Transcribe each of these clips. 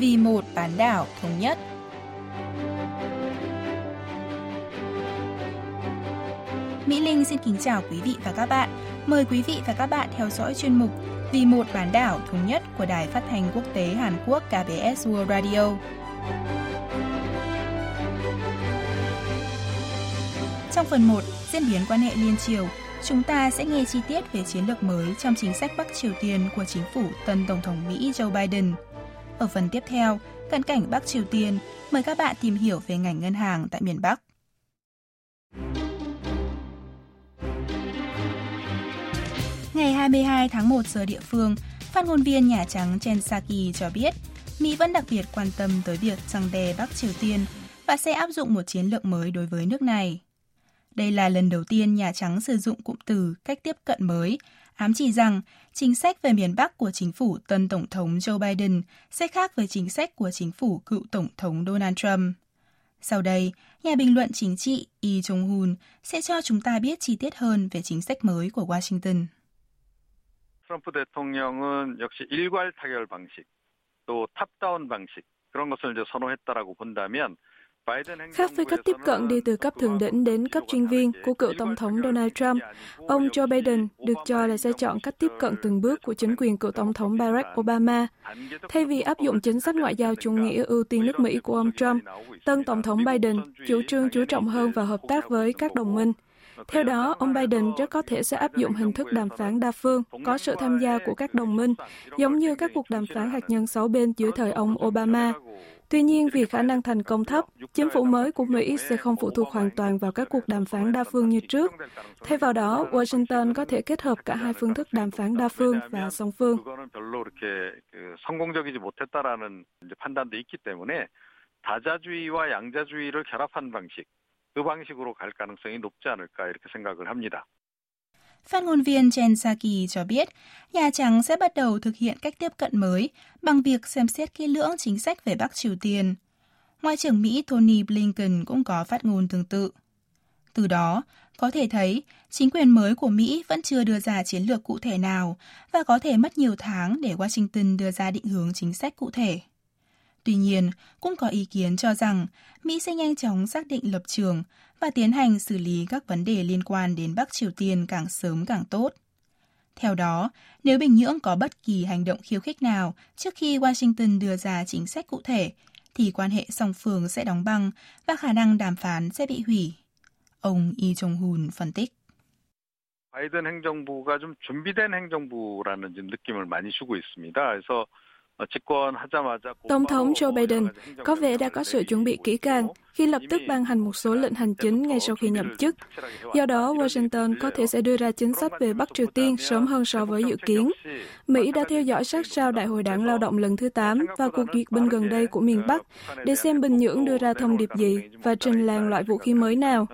vì một bán đảo thống nhất. Mỹ Linh xin kính chào quý vị và các bạn. Mời quý vị và các bạn theo dõi chuyên mục Vì một bán đảo thống nhất của Đài Phát thanh Quốc tế Hàn Quốc KBS World Radio. Trong phần 1, diễn biến quan hệ liên triều, chúng ta sẽ nghe chi tiết về chiến lược mới trong chính sách Bắc Triều Tiên của chính phủ tân Tổng thống Mỹ Joe Biden. Ở phần tiếp theo, cận cảnh Bắc Triều Tiên, mời các bạn tìm hiểu về ngành ngân hàng tại miền Bắc. Ngày 22 tháng 1 giờ địa phương, phát ngôn viên Nhà Trắng Jen Psaki cho biết Mỹ vẫn đặc biệt quan tâm tới việc răng đe Bắc Triều Tiên và sẽ áp dụng một chiến lược mới đối với nước này. Đây là lần đầu tiên Nhà Trắng sử dụng cụm từ cách tiếp cận mới, ám chỉ rằng chính sách về miền Bắc của chính phủ tân Tổng thống Joe Biden sẽ khác với chính sách của chính phủ cựu Tổng thống Donald Trump. Sau đây, nhà bình luận chính trị Lee Jong-hun sẽ cho chúng ta biết chi tiết hơn về chính sách mới của Washington. 트럼프 대통령은 역시 일괄 타결 방식, 또 탑다운 방식 그런 것을 이제 선호했다라고 본다면 Khác với cách tiếp cận đi từ cấp thượng đỉnh đến cấp chuyên viên của cựu Tổng thống Donald Trump, ông Joe Biden được cho là sẽ chọn cách tiếp cận từng bước của chính quyền cựu Tổng thống Barack Obama. Thay vì áp dụng chính sách ngoại giao chủ nghĩa ưu tiên nước Mỹ của ông Trump, tân Tổng thống Biden chủ trương chú trọng hơn vào hợp tác với các đồng minh. Theo đó, ông Biden rất có thể sẽ áp dụng hình thức đàm phán đa phương, có sự tham gia của các đồng minh, giống như các cuộc đàm phán hạt nhân sáu bên dưới thời ông Obama. Tuy nhiên, vì khả năng thành công thấp, chính phủ mới của Mỹ sẽ không phụ thuộc hoàn toàn vào các cuộc đàm phán đa phương như trước. Thay vào đó, Washington có thể kết hợp cả hai phương thức đàm phán đa phương và song phương. 다자주의와 양자주의를 결합한 방식, 그 방식으로 갈 가능성이 높지 않을까 이렇게 생각을 합니다. Phát ngôn viên Jen Psaki cho biết, Nhà Trắng sẽ bắt đầu thực hiện cách tiếp cận mới bằng việc xem xét kỹ lưỡng chính sách về Bắc Triều Tiên. Ngoại trưởng Mỹ Tony Blinken cũng có phát ngôn tương tự. Từ đó, có thể thấy chính quyền mới của Mỹ vẫn chưa đưa ra chiến lược cụ thể nào và có thể mất nhiều tháng để Washington đưa ra định hướng chính sách cụ thể. Tuy nhiên, cũng có ý kiến cho rằng Mỹ sẽ nhanh chóng xác định lập trường và tiến hành xử lý các vấn đề liên quan đến Bắc Triều Tiên càng sớm càng tốt. Theo đó, nếu Bình Nhưỡng có bất kỳ hành động khiêu khích nào trước khi Washington đưa ra chính sách cụ thể, thì quan hệ song phương sẽ đóng băng và khả năng đàm phán sẽ bị hủy. Ông Lee Jong-hun phân tích. 바이든 행정부가 좀 준비된 행정부라는 느낌을 많이 주고 있습니다. 그래서 Tổng thống Joe Biden có vẻ đã có sự chuẩn bị kỹ càng khi lập tức ban hành một số lệnh hành chính ngay sau khi nhậm chức. Do đó, Washington có thể sẽ đưa ra chính sách về Bắc Triều Tiên sớm hơn so với dự kiến. Mỹ đã theo dõi sát sao Đại hội đảng lao động lần thứ 8 và cuộc duyệt binh gần đây của miền Bắc để xem Bình Nhưỡng đưa ra thông điệp gì và trình làng loại vũ khí mới nào.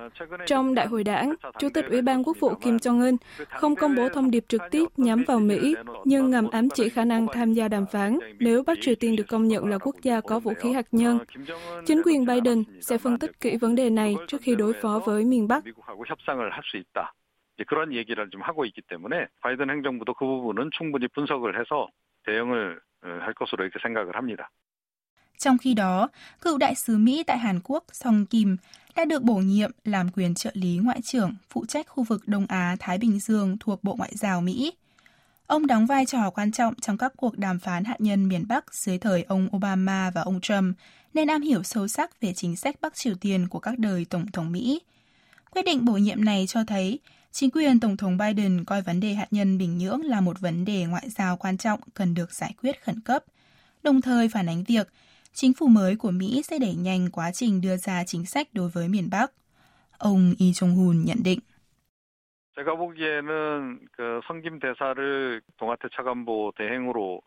Trong Đại hội đảng, Chủ tịch Ủy ban Quốc vụ Kim Jong-un không công bố thông điệp trực tiếp nhắm vào Mỹ, nhưng ngầm ám chỉ khả năng tham gia đàm phán nếu Bắc Triều Tiên được công nhận là quốc gia có vũ khí hạt nhân. Chính quyền Biden sẽ phân tích kỹ vấn đề này trước khi đối phó với miền Bắc. 그런 얘기를 좀 하고 있기 때문에 바이든 행정부도 그 부분은 충분히 분석을 해서 대응을 할 것으로 이렇게 생각을 합니다. Trong khi đó, cựu đại sứ Mỹ tại Hàn Quốc Song Kim đã được bổ nhiệm làm quyền trợ lý ngoại trưởng phụ trách khu vực Đông Á-Thái Bình Dương thuộc Bộ Ngoại giao Mỹ. Ông đóng vai trò quan trọng trong các cuộc đàm phán hạt nhân miền Bắc dưới thời ông Obama và ông Trump, nên am hiểu sâu sắc về chính sách Bắc Triều Tiên của các đời Tổng thống Mỹ. Quyết định bổ nhiệm này cho thấy chính quyền Tổng thống Biden coi vấn đề hạt nhân Bình Nhưỡng là một vấn đề ngoại giao quan trọng cần được giải quyết khẩn cấp, đồng thời phản ánh việc chính phủ mới của Mỹ sẽ đẩy nhanh quá trình đưa ra chính sách đối với miền Bắc. Ông Lee Jong-hun nhận định. 제가 보기에는 그 성김 대사를 동아태 차관보 대행으로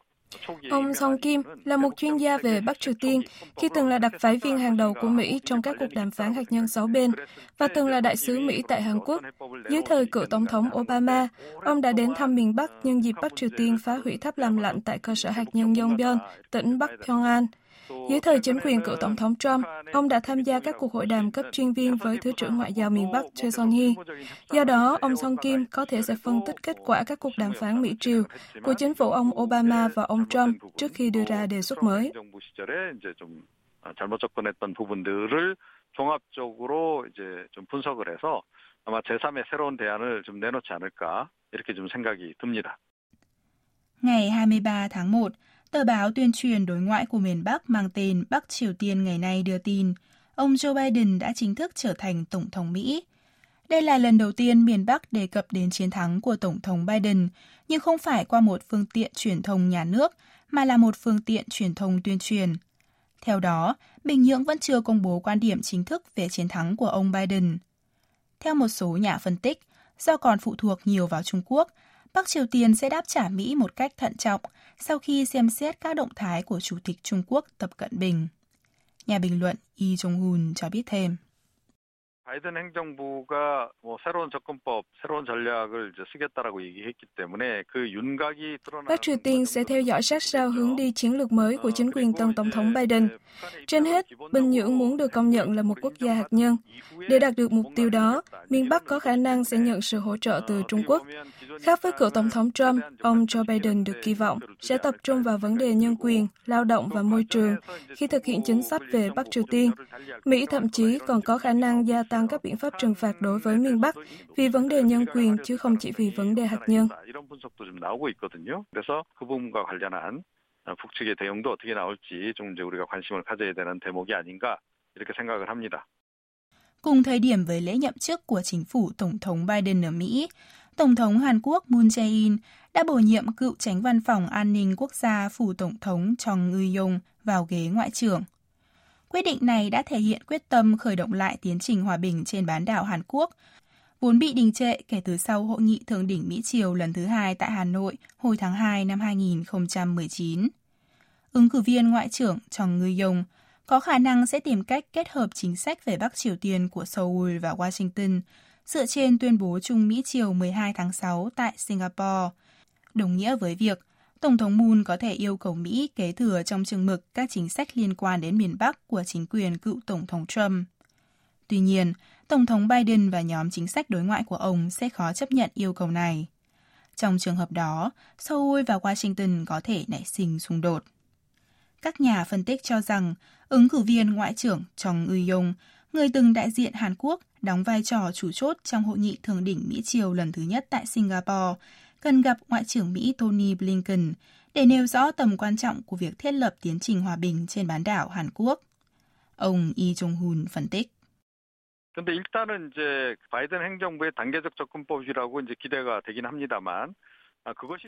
Ông Song Kim là một chuyên gia về Bắc Triều Tiên khi từng là đặc phái viên hàng đầu của Mỹ trong các cuộc đàm phán hạt nhân sáu bên và từng là đại sứ Mỹ tại Hàn Quốc. Dưới thời cựu Tổng thống Obama, ông đã đến thăm miền Bắc nhân dịp Bắc Triều Tiên phá hủy tháp làm lạnh tại cơ sở hạt nhân Yongbyon, tỉnh Bắc Pyongan. Dưới thời chính quyền cựu Tổng thống Trump, ông đã tham gia các cuộc hội đàm cấp chuyên viên với Thứ trưởng Ngoại giao miền Bắc Choi Son-hee. Do đó, ông Song Kim có thể sẽ phân tích kết quả các cuộc đàm phán Mỹ-Triều của chính phủ ông Obama và ông Trump trước khi đưa ra đề xuất mới. 잘못 접근했던 부분들을 종합적으로 이제 좀 분석을 해서 아마 제3의 새로운 대안을 좀 내놓지 않을까 이렇게 좀 생각이 듭니다. Ngày 23 tháng 1, tờ báo tuyên truyền đối ngoại của miền Bắc mang tên Bắc Triều Tiên ngày nay đưa tin, ông Joe Biden đã chính thức trở thành Tổng thống Mỹ. Đây là lần đầu tiên miền Bắc đề cập đến chiến thắng của Tổng thống Biden, nhưng không phải qua một phương tiện truyền thông nhà nước, mà là một phương tiện truyền thông tuyên truyền. Theo đó, Bình Nhưỡng vẫn chưa công bố quan điểm chính thức về chiến thắng của ông Biden. Theo một số nhà phân tích, do còn phụ thuộc nhiều vào Trung Quốc, Bắc Triều Tiên sẽ đáp trả Mỹ một cách thận trọng sau khi xem xét các động thái của Chủ tịch Trung Quốc Tập Cận Bình. Nhà bình luận Yi Jong-hun cho biết thêm. 바이든 행정부가 뭐 새로운 접근법, 새로운 전략을 이제 쓰겠다라고 얘기했기 때문에 그 윤곽이 드러나. Bắc Triều Tiên sẽ theo dõi sát sao hướng đi chiến lược mới của chính quyền tân tổng thống Biden. Trên hết, Bình Nhưỡng muốn được công nhận là một quốc gia hạt nhân. Để đạt được mục tiêu đó, miền Bắc có khả năng sẽ nhận sự hỗ trợ từ Trung Quốc. Khác với cựu tổng thống Trump, ông Joe Biden được kỳ vọng sẽ tập trung vào vấn đề nhân quyền, lao động và môi trường khi thực hiện chính sách về Bắc Triều Tiên. Mỹ thậm chí còn có khả năng gia tăng các biện pháp trừng phạt đối với miền Bắc vì vấn đề nhân quyền chứ không chỉ vì vấn đề hạt nhân. 북측의 대응도 어떻게 나올지 좀 이제 우리가 관심을 가져야 되는 대목이 아닌가 이렇게 생각을 합니다. Cùng thời điểm với lễ nhậm chức của chính phủ Tổng thống Biden ở Mỹ, Tổng thống Hàn Quốc Moon Jae-in đã bổ nhiệm cựu tránh văn phòng an ninh quốc gia phủ Tổng thống Chong Eui-yong vào ghế ngoại trưởng. Quyết định này đã thể hiện quyết tâm khởi động lại tiến trình hòa bình trên bán đảo Hàn Quốc, vốn bị đình trệ kể từ sau hội nghị thượng đỉnh Mỹ-Triều lần thứ hai tại Hà Nội hồi tháng 2 năm 2019. Ứng cử viên Ngoại trưởng Chong Ngư-yong có khả năng sẽ tìm cách kết hợp chính sách về Bắc Triều Tiên của Seoul và Washington dựa trên tuyên bố chung Mỹ Triều 12 tháng 6 tại Singapore, đồng nghĩa với việc Tổng thống Moon có thể yêu cầu Mỹ kế thừa trong chừng mực các chính sách liên quan đến miền Bắc của chính quyền cựu Tổng thống Trump. Tuy nhiên, Tổng thống Biden và nhóm chính sách đối ngoại của ông sẽ khó chấp nhận yêu cầu này. Trong trường hợp đó, Seoul và Washington có thể nảy sinh xung đột. Các nhà phân tích cho rằng ứng cử viên Ngoại trưởng Chong Eui-yong, người từng đại diện Hàn Quốc, đóng vai trò chủ chốt trong hội nghị thượng đỉnh Mỹ-Triều lần thứ nhất tại Singapore, cần gặp Ngoại trưởng Mỹ Tony Blinken để nêu rõ tầm quan trọng của việc thiết lập tiến trình hòa bình trên bán đảo Hàn Quốc. Ông Lee Jong-hun phân tích. 근데 일단은 이제 바이든 행정부의 단계적 접근법이라고 이제 기대가 되긴 합니다만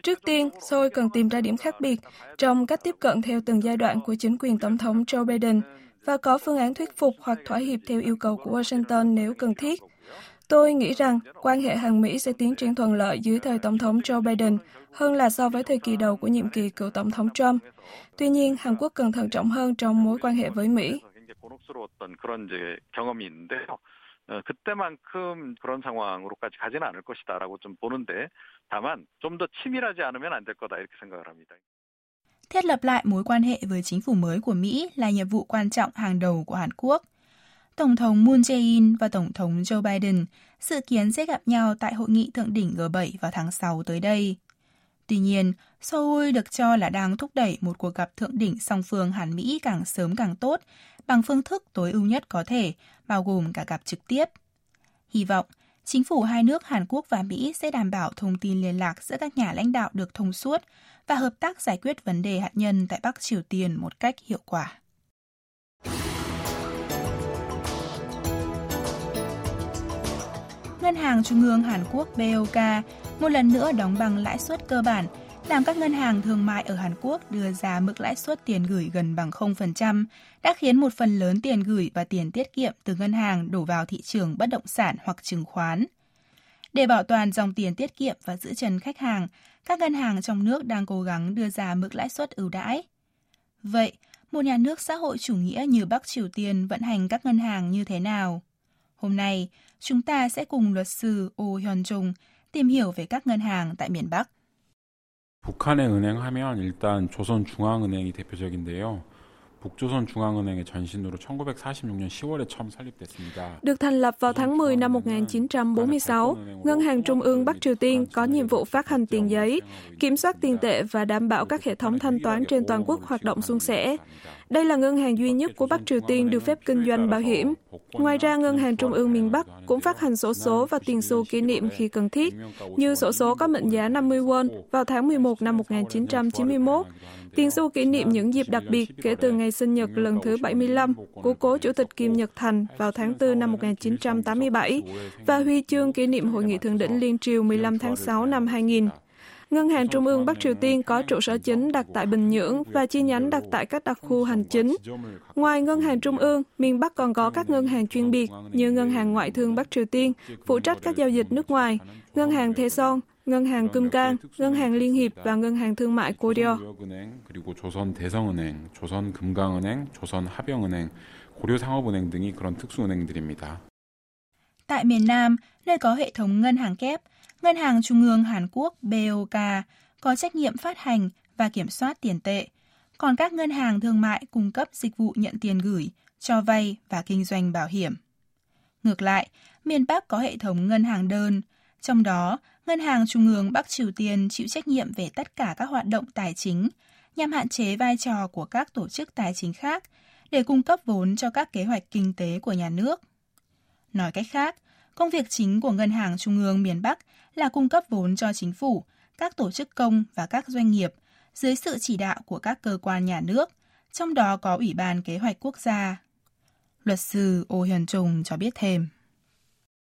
Trước tiên, Seoul cần tìm ra điểm khác biệt trong cách tiếp cận theo từng giai đoạn của chính quyền Tổng thống Joe Biden và có phương án thuyết phục hoặc thỏa hiệp theo yêu cầu của Washington nếu cần thiết. Tôi nghĩ rằng quan hệ Hàn-Mỹ sẽ tiến triển thuận lợi dưới thời Tổng thống Joe Biden hơn là so với thời kỳ đầu của nhiệm kỳ cựu Tổng thống Trump. Tuy nhiên, Hàn Quốc cần thận trọng hơn trong mối quan hệ với Mỹ. 그때만큼 그런 상황으로까지 가지는 않을 것이다라고 좀 보는데 다만 좀 더 치밀하지 않으면 안 될 거다 이렇게 생각을 합니다. Thiết lập lại mối quan hệ với chính phủ mới của Mỹ là nhiệm vụ quan trọng hàng đầu của Hàn Quốc. Tổng thống Moon Jae-in và Tổng thống Joe Biden dự kiến sẽ gặp nhau tại hội nghị thượng đỉnh G7 vào tháng 6 tới đây. Tuy nhiên, Seoul được cho là đang thúc đẩy một cuộc gặp thượng đỉnh song phương Hàn Mỹ càng sớm càng tốt, bằng phương thức tối ưu nhất có thể, bao gồm cả gặp trực tiếp. Hy vọng, chính phủ hai nước Hàn Quốc và Mỹ sẽ đảm bảo thông tin liên lạc giữa các nhà lãnh đạo được thông suốt và hợp tác giải quyết vấn đề hạt nhân tại Bắc Triều Tiên một cách hiệu quả. Ngân hàng Trung ương Hàn Quốc BOK một lần nữa đóng bằng lãi suất cơ bản, làm các ngân hàng thương mại ở Hàn Quốc đưa ra mức lãi suất tiền gửi gần bằng 0%, đã khiến một phần lớn tiền gửi và tiền tiết kiệm từ ngân hàng đổ vào thị trường bất động sản hoặc chứng khoán. Để bảo toàn dòng tiền tiết kiệm và giữ chân khách hàng, các ngân hàng trong nước đang cố gắng đưa ra mức lãi suất ưu đãi. Vậy, một nhà nước xã hội chủ nghĩa như Bắc Triều Tiên vận hành các ngân hàng như thế nào? Hôm nay, chúng ta sẽ cùng luật sư Oh Hyun Jung tìm hiểu về các ngân hàng tại miền Bắc. 북한의 은행 하면 일단 조선중앙은행이 대표적인데요. 북조선 중앙은행의 전신으로 1946년 10월에 처음 설립됐습니다. Được thành lập vào tháng 10 năm 1946, Ngân hàng Trung ương Bắc Triều Tiên có nhiệm vụ phát hành tiền giấy, kiểm soát tiền tệ và đảm bảo các hệ thống thanh toán trên toàn quốc hoạt động suôn sẻ. Đây là ngân hàng duy nhất của Bắc Triều Tiên được phép kinh doanh bảo hiểm. Ngoài ra, Ngân hàng Trung ương miền Bắc cũng phát hành sổ số và tiền xu kỷ niệm khi cần thiết, như sổ số có mệnh giá 50 won vào tháng 11 năm 1991, tiền xu kỷ niệm những dịp đặc biệt kể từ ngày sinh nhật lần thứ 75 của cố Chủ tịch Kim Nhật Thành vào tháng 4 năm 1987 và huy chương kỷ niệm Hội nghị Thượng đỉnh Liên Triều 15 tháng 6 năm 2000. Ngân hàng Trung ương Bắc Triều Tiên có trụ sở chính đặt tại Bình Nhưỡng và chi nhánh đặt tại các đặc khu hành chính. Ngoài Ngân hàng Trung ương, miền Bắc còn có các ngân hàng chuyên biệt như Ngân hàng Ngoại thương Bắc Triều Tiên, phụ trách các giao dịch nước ngoài, Ngân hàng Thê Son, Ngân hàng Cung Cang, Ngân hàng Liên hiệp và Ngân hàng Thương mại Goryeo. 그리고 조선 대성은행, 조선 금강은행, 조선 합영은행, 고려상업은행 등이 그런 특수은행들입니다. Tại miền Nam, nơi có hệ thống ngân hàng kép, Ngân hàng Trung ương Hàn Quốc BOK có trách nhiệm phát hành và kiểm soát tiền tệ, còn các ngân hàng thương mại cung cấp dịch vụ nhận tiền gửi, cho vay và kinh doanh bảo hiểm. Ngược lại, miền Bắc có hệ thống ngân hàng đơn, trong đó Ngân hàng Trung ương Bắc Triều Tiên chịu trách nhiệm về tất cả các hoạt động tài chính nhằm hạn chế vai trò của các tổ chức tài chính khác để cung cấp vốn cho các kế hoạch kinh tế của nhà nước. Nói cách khác, công việc chính của Ngân hàng Trung ương miền Bắc là cung cấp vốn cho chính phủ, các tổ chức công và các doanh nghiệp dưới sự chỉ đạo của các cơ quan nhà nước, trong đó có Ủy ban Kế hoạch Quốc gia. Luật sư Ô Hiền Trung cho biết thêm.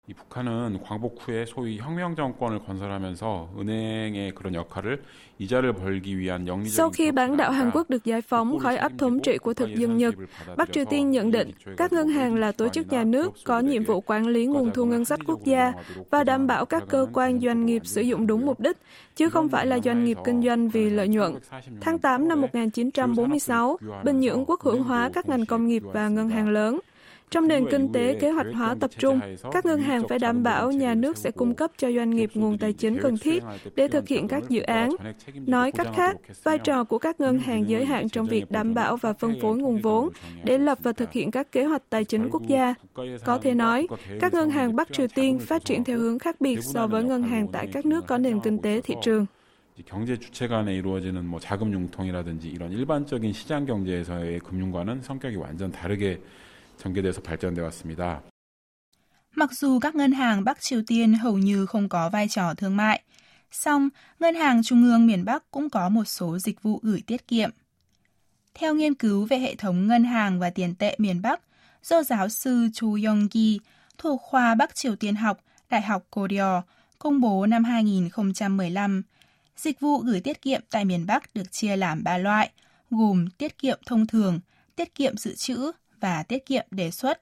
이 북한은 광복 후에 소위 혁명 정권을 건설하면서 은행의 그런 역할을 이자를 벌기 위한 영리적인 Sau khi bán đảo Hàn Quốc được giải phóng khỏi áp thống trị của thực dân Nhật, Bắc Triều Tiên nhận định các ngân hàng là tổ chức nhà nước có nhiệm vụ quản lý nguồn thu ngân sách quốc gia và đảm bảo các cơ quan doanh nghiệp sử dụng đúng mục đích, chứ không phải là doanh nghiệp kinh doanh vì lợi nhuận. Tháng 8 năm 1946, Bình Nhưỡng quốc hữu hóa các ngành công nghiệp và ngân hàng lớn. Trong nền kinh tế kế hoạch hóa tập trung, các ngân hàng phải đảm bảo nhà nước sẽ cung cấp cho doanh nghiệp nguồn tài chính cần thiết để thực hiện các dự án. Nói cách khác, vai trò của các ngân hàng giới hạn trong việc đảm bảo và phân phối nguồn vốn để lập và thực hiện các kế hoạch tài chính quốc gia. Có thể nói, các ngân hàng Bắc Triều Tiên phát triển theo hướng khác biệt so với ngân hàng tại các nước có nền kinh tế thị trường. 경제 주체 간에 이루어지는 뭐 자금 융통이라든지 이런 일반적인 시장 경제에서의 금융과는 성격이 완전 다르게 전개돼서 발전돼 왔습니다. Mặc dù các ngân hàng Bắc Triều Tiên hầu như không có vai trò thương mại, song Ngân hàng Trung ương miền Bắc cũng có một số dịch vụ gửi tiết kiệm. Theo nghiên cứu về hệ thống ngân hàng và tiền tệ miền Bắc do giáo sư Chu Yong-gi thuộc khoa Bắc Triều Tiên học Đại học Korea công bố năm 2015, dịch vụ gửi tiết kiệm tại miền Bắc được chia làm 3 loại, gồm tiết kiệm thông thường, tiết kiệm dự trữ và tiết kiệm đề xuất.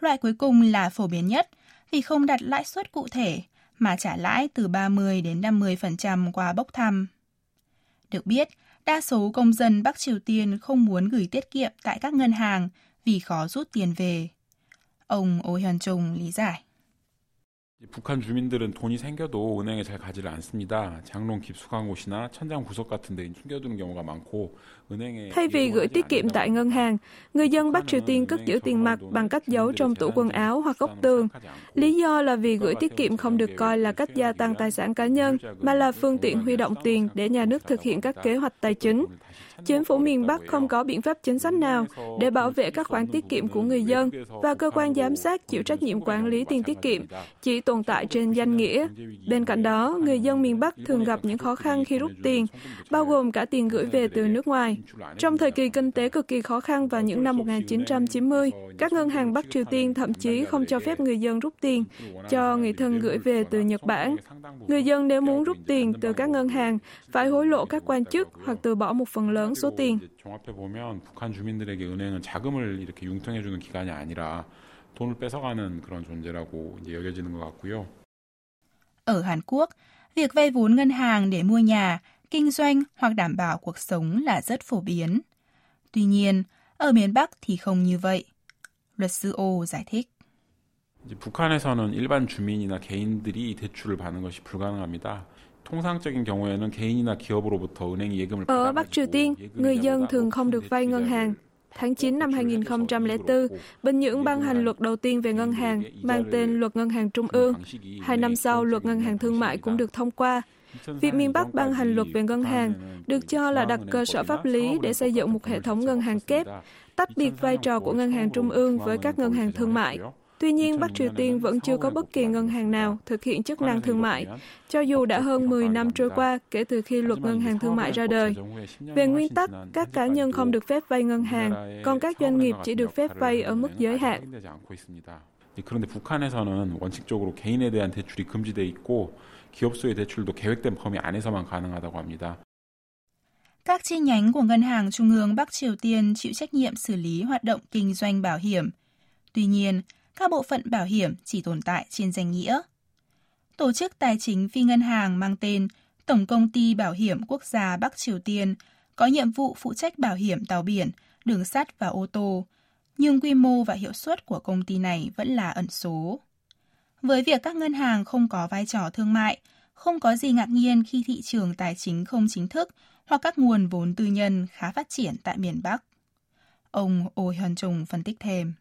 Loại cuối cùng là phổ biến nhất vì không đặt lãi suất cụ thể mà trả lãi từ 30 đến 50% qua bốc thăm. Được biết, đa số công dân Bắc Triều Tiên không muốn gửi tiết kiệm tại các ngân hàng vì khó rút tiền về. Ông Oh Hyun Trung lý giải. 북한 주민들은 돈이 생겨도 은행에 잘 가지를 않습니다. 장롱 깊숙한 곳이나 천장 구석 같은 데 숨겨두는 경우가 많고 은행에 Thay vì gửi tiết kiệm tại ngân hàng, người dân Bắc Triều Tiên cất giữ tiền mặt bằng cách giấu trong tủ quần áo hoặc góc tường. Lý do là vì gửi tiết kiệm không được coi là cách gia tăng tài sản cá nhân, mà là phương tiện huy động tiền để nhà nước thực hiện các kế hoạch tài chính. Chính phủ miền Bắc không có biện pháp chính sách nào để bảo vệ các khoản tiết kiệm của người dân và cơ quan giám sát chịu trách nhiệm quản lý tiền tiết kiệm chỉ tồn tại trên danh nghĩa. Bên cạnh đó, người dân miền Bắc thường gặp những khó khăn khi rút tiền, bao gồm cả tiền gửi về từ nước ngoài. Trong thời kỳ kinh tế cực kỳ khó khăn vào những năm 1990, các ngân hàng Bắc Triều Tiên thậm chí không cho phép người dân rút tiền cho người thân gửi về từ Nhật Bản. Người dân nếu muốn rút tiền từ các ngân hàng phải hối lộ các quan chức hoặc từ bỏ một phần lớn số tiền. Ở Hàn Quốc, việc vay vốn ngân hàng để mua nhà kinh doanh hoặc đảm bảo cuộc sống là rất phổ biến. Tuy nhiên, ở miền Bắc thì không như vậy. Luật sư Ô giải thích. 이제 북한에서는 일반 주민이나 개인들이 대출을 받는 것이 불가능합니다. Ở Bắc Triều Tiên, người dân thường không được vay ngân hàng. Tháng 9 năm 2004, Bình Nhưỡng ban hành luật đầu tiên về ngân hàng, mang tên Luật Ngân hàng Trung ương. Hai năm sau, Luật Ngân hàng Thương mại cũng được thông qua. Việc miền Bắc ban hành luật về ngân hàng được cho là đặt cơ sở pháp lý để xây dựng một hệ thống ngân hàng kép, tách biệt vai trò của ngân hàng trung ương với các ngân hàng thương mại. Tuy nhiên, Bắc Triều Tiên vẫn chưa có bất kỳ ngân hàng nào thực hiện chức năng thương mại, cho dù đã hơn 10 năm trôi qua kể từ khi luật ngân hàng thương mại ra đời. Về nguyên tắc, các cá nhân không được phép vay ngân hàng, còn các doanh nghiệp chỉ được phép vay ở mức giới hạn. 그런데 북한에서는 원칙적으로 개인에 대한 대출이 금지돼 있고 기업소의 대출도 계획된 범위 안에서만 가능하다고 합니다. Các chi nhánh của Ngân hàng Trung ương Bắc Triều Tiên chịu trách nhiệm xử lý hoạt động kinh doanh bảo hiểm. Tuy nhiên, các bộ phận bảo hiểm chỉ tồn tại trên danh nghĩa. Tổ chức tài chính phi ngân hàng mang tên Tổng công ty Bảo hiểm Quốc gia Bắc Triều Tiên có nhiệm vụ phụ trách bảo hiểm tàu biển, đường sắt và ô tô, nhưng quy mô và hiệu suất của công ty này vẫn là ẩn số. Với việc các ngân hàng không có vai trò thương mại, không có gì ngạc nhiên khi thị trường tài chính không chính thức hoặc các nguồn vốn tư nhân khá phát triển tại miền Bắc. Ông Oh Hyun Chung phân tích thêm.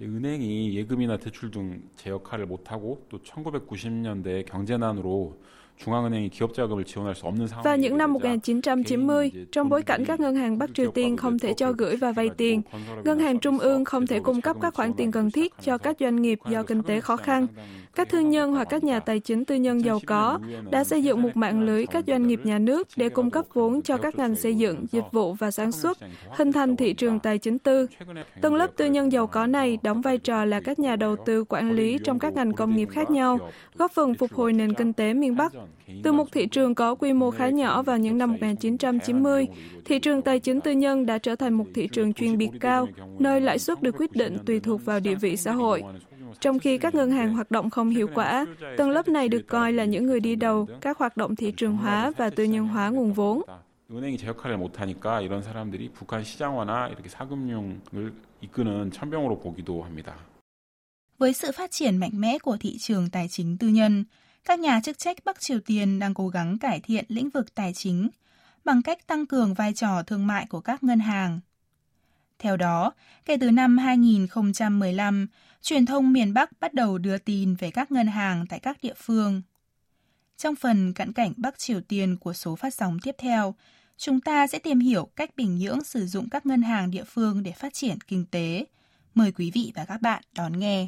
은행이 예금이나 대출 등 제 역할을 못하고 또 1990년대 경제난으로 vào những năm 1990, trong bối cảnh các ngân hàng Bắc Triều Tiên không thể cho gửi và vay tiền, ngân hàng trung ương không thể cung cấp các khoản tiền cần thiết cho các doanh nghiệp do kinh tế khó khăn. Các thương nhân hoặc các nhà tài chính tư nhân giàu có đã xây dựng một mạng lưới các doanh nghiệp nhà nước để cung cấp vốn cho các ngành xây dựng, dịch vụ và sản xuất, hình thành thị trường tài chính tư. Tầng lớp tư nhân giàu có này đóng vai trò là các nhà đầu tư quản lý trong các ngành công nghiệp khác nhau, góp phần phục hồi nền kinh tế miền Bắc. Từ một thị trường có quy mô khá nhỏ vào những năm 1990, thị trường tài chính tư nhân đã trở thành một thị trường chuyên biệt cao, nơi lãi suất được quyết định tùy thuộc vào địa vị xã hội. Trong khi các ngân hàng hoạt động không hiệu quả, tầng lớp này được coi là những người đi đầu các hoạt động thị trường hóa và tư nhân hóa nguồn vốn. 은행이 제 역할을 못하니까 이런 사람들이 북한 시장화나 이렇게 사금융을 이끄는 천병으로 보기도 합니다. Với sự phát triển mạnh mẽ của thị trường tài chính tư nhân, các nhà chức trách Bắc Triều Tiên đang cố gắng cải thiện lĩnh vực tài chính bằng cách tăng cường vai trò thương mại của các ngân hàng. Theo đó, kể từ năm 2015, truyền thông miền Bắc bắt đầu đưa tin về các ngân hàng tại các địa phương. Trong phần cận cảnh Bắc Triều Tiên của số phát sóng tiếp theo, chúng ta sẽ tìm hiểu cách Bình Nhưỡng sử dụng các ngân hàng địa phương để phát triển kinh tế. Mời quý vị và các bạn đón nghe.